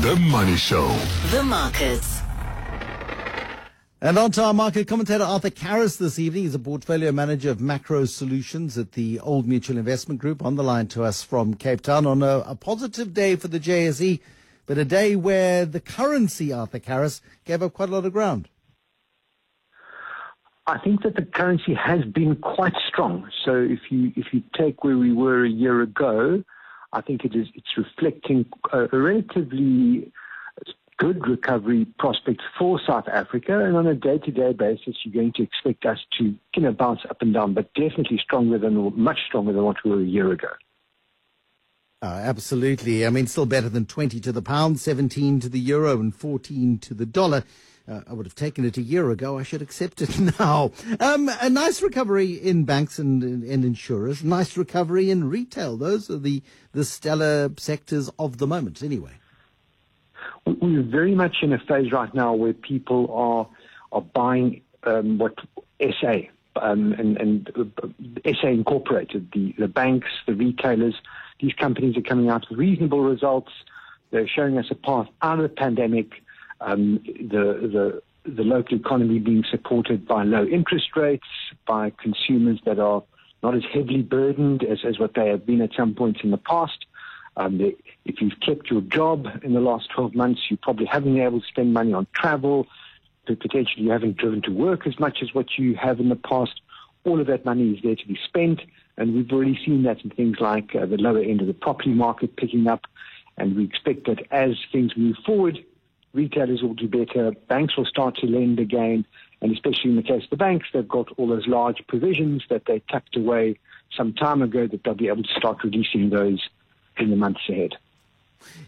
The Money Show. The markets. And on to our market commentator, Arthur Karas this evening. He's a portfolio manager of macro solutions at the Old Mutual Investment Group on the line to us from Cape Town on a, a positive day for the JSE, but a day where the currency, Arthur Karas, gave up quite a lot of ground. I think that the currency has been quite strong. So if you if you take where we were a year ago, I think it is it's reflecting a, relatively good recovery prospects for South Africa. And on a day-to-day basis, you're going to expect us to you know bounce up and down, but definitely stronger than or much stronger than what we were a year ago. Uh, absolutely. I mean, still better than 20 to the pound, 17 to the euro, and 14 to the dollar. Uh, I would have taken it a year ago. I should accept it now. Um, a nice recovery in banks and, and insurers. Nice recovery in retail. Those are the, the stellar sectors of the moment, anyway. We're very much in a phase right now where people are are buying um, what SA um, and, and uh, SA Incorporated, the, the banks, the retailers, these companies are coming out with reasonable results. They're showing us a path out of the pandemic um, the, the, the local economy being supported by low interest rates, by consumers that are not as heavily burdened as, as what they have been at some points in the past. Um, the, if you've kept your job in the last 12 months, you probably haven't been able to spend money on travel. Potentially, you haven't driven to work as much as what you have in the past. All of that money is there to be spent, and we've already seen that in things like uh, the lower end of the property market picking up. And we expect that as things move forward, retailers will do better, banks will start to lend again, and especially in the case of the banks, they've got all those large provisions that they tucked away some time ago that they'll be able to start releasing those in the months ahead.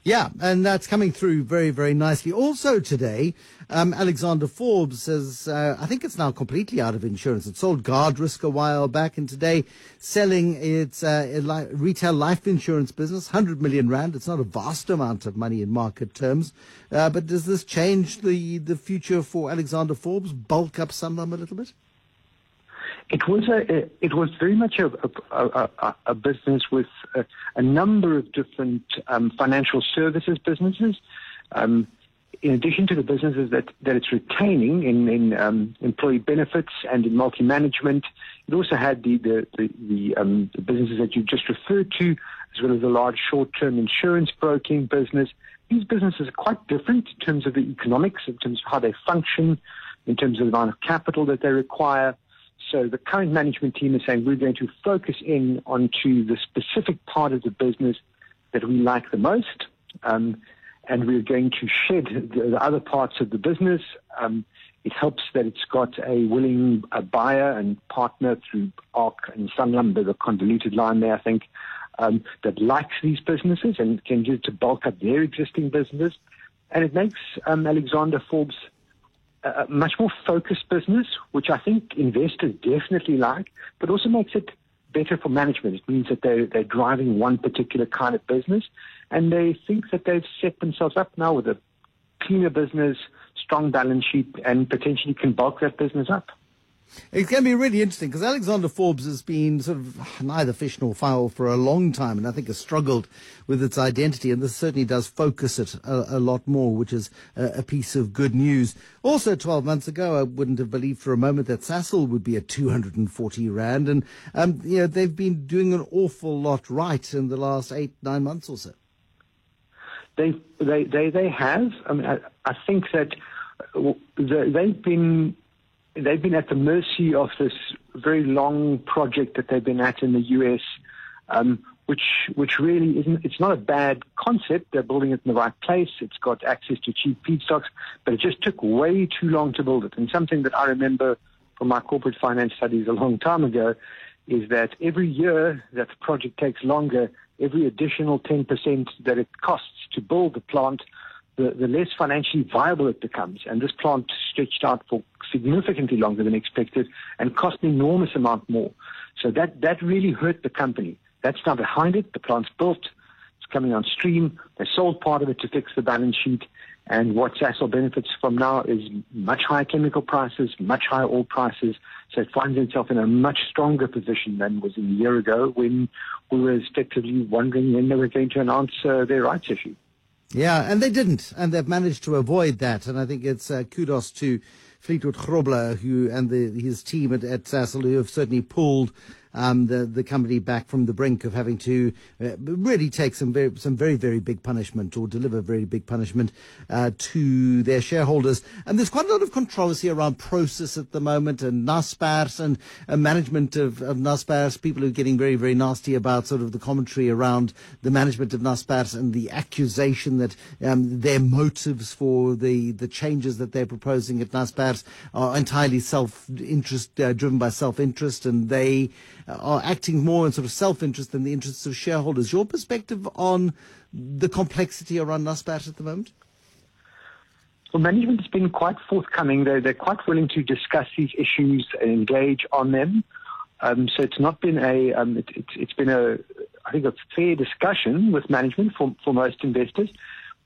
Yeah, and that's coming through very, very nicely. Also today, um, Alexander Forbes says, uh, I think it's now completely out of insurance. It sold Guardrisk a while back, and today selling its uh, li- retail life insurance business, 100 million rand. It's not a vast amount of money in market terms, uh, but does this change the, the future for Alexander Forbes? Bulk up Sanlam a little bit? It was a, it was very much a, a, a, a business with a, a, number of different um, financial services businesses. Um, in addition to the businesses that, that it's retaining in, in um, employee benefits and in multi-management, it also had the, the, the, the, um, the businesses that you just referred to, as well as a large short-term insurance broking business. These businesses are quite different in terms of the economics, in terms of how they function, in terms of the amount of capital that they require. So the current management team is saying we're going to focus in onto the specific part of the business that we like the most, um, and we're going to shed the, the, other parts of the business. Um, it helps that it's got a willing a buyer and partner through ARC and Sanlam. There's a convoluted line there, I think, um, that likes these businesses and can use to bulk up their existing business. And it makes um, Alexander Forbes a much more focused business, which I think investors definitely like, but also makes it better for management. It means that they're, they're driving one particular kind of business and they think that they've set themselves up now with a cleaner business, strong balance sheet, and potentially can bulk that business up. It's going to be really interesting because Alexander Forbes has been sort of neither fish nor fowl for a long time and I think has struggled with its identity. And this certainly does focus it a, a lot more, which is a, a, piece of good news. Also, 12 months ago, I wouldn't have believed for a moment that Sasol would be at 240 Rand. And, um, you know, they've been doing an awful lot right in the last eight, nine months or so. They, they, they, they have. I mean, I, I think that uh, they've been they've been at the mercy of this very long project that they've been at in the US, um, which which really isn't. It's not a bad concept. They're building it in the right place. It's got access to cheap feedstocks, but it just took way too long to build it. And something that I remember from my corporate finance studies a long time ago is that every year that the project takes longer, every additional 10% that it costs to build the plant the, the less financially viable it becomes. And this plant stretched out for significantly longer than expected and cost an enormous amount more. So that, that really hurt the company. That's now behind it. The plant's built. It's coming on stream. They sold part of it to fix the balance sheet. And what Sasol benefits from now is much higher chemical prices, much higher oil prices. So it finds itself in a much stronger position than was a year ago when we were effectively wondering when they were going to announce uh, their rights issue. Yeah, and they didn't, and they've managed to avoid that. And I think it's uh, kudos to Fleetwood Grobler who and the, his team at, at who have certainly pulled um, the the company back from the brink of having to uh, really take some very some very very big punishment or deliver very big punishment uh, to their shareholders. And there's quite a lot of controversy around Prosus at the moment and Naspers and uh, management of, of Naspers. People are getting very very nasty about sort of the commentary around the management of Naspers and the accusation that um, their motives for the the changes that they're proposing at Naspers are entirely self interest uh, driven by self interest and they are acting more in sort of self-interest than the interests of shareholders. Your perspective on the complexity around Naspers at the moment? Well, management has been quite forthcoming. They're, they're quite willing to discuss these issues and engage on them. Um, so it's not been a, um, it, it, it's been a, I think a fair discussion with management for, for most investors.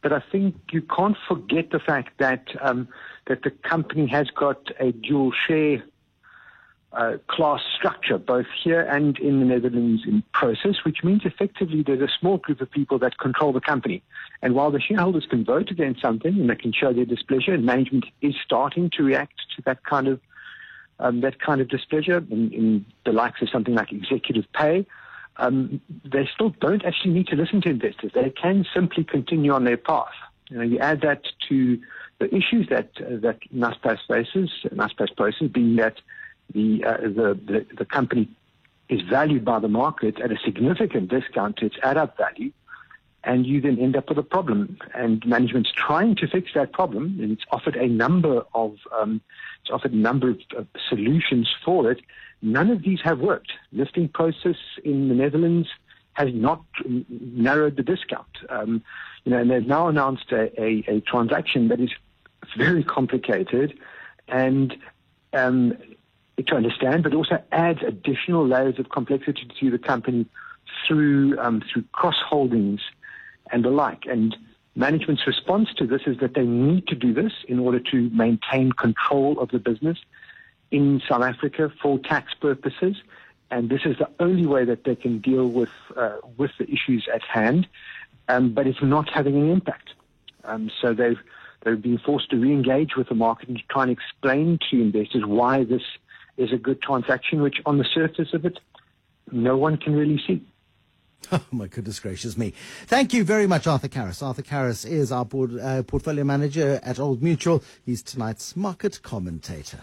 But I think you can't forget the fact that um, that the company has got a dual share uh, class structure, both here and in the Netherlands in Prosus, which means effectively there's a small group of people that control the company. And while the shareholders can vote against something and they can show their displeasure, and management is starting to react to that kind of um, that kind of displeasure in, in, the likes of something like executive pay, um, they still don't actually need to listen to investors. They can simply continue on their path. You know, you add that to the issues that uh, that Naspers faces, Naspers faces, being that the, uh, the, the, the company is valued by the market at a significant discount to its add-up value, and you then end up with a problem. And management's trying to fix that problem, and it's offered a number of um, it's offered a number of, solutions for it. None of these have worked. Listing Prosus in the Netherlands has not narrowed the discount. Um, you know, and they've now announced a, a, a transaction that is very complicated and um, to understand, but also adds additional layers of complexity to the company through um, through cross holdings and the like. And management's response to this is that they need to do this in order to maintain control of the business in South Africa for tax purposes. And this is the only way that they can deal with uh, with the issues at hand. Um, but it's not having an impact. Um, so they've they've been forced to re-engage with the market and try and explain to investors why this is a good transaction, which on the surface of it, no one can really see. Oh, my goodness gracious me. Thank you very much, Arthur Karas. Arthur Karas is our board, uh, portfolio manager at Old Mutual. He's tonight's market commentator.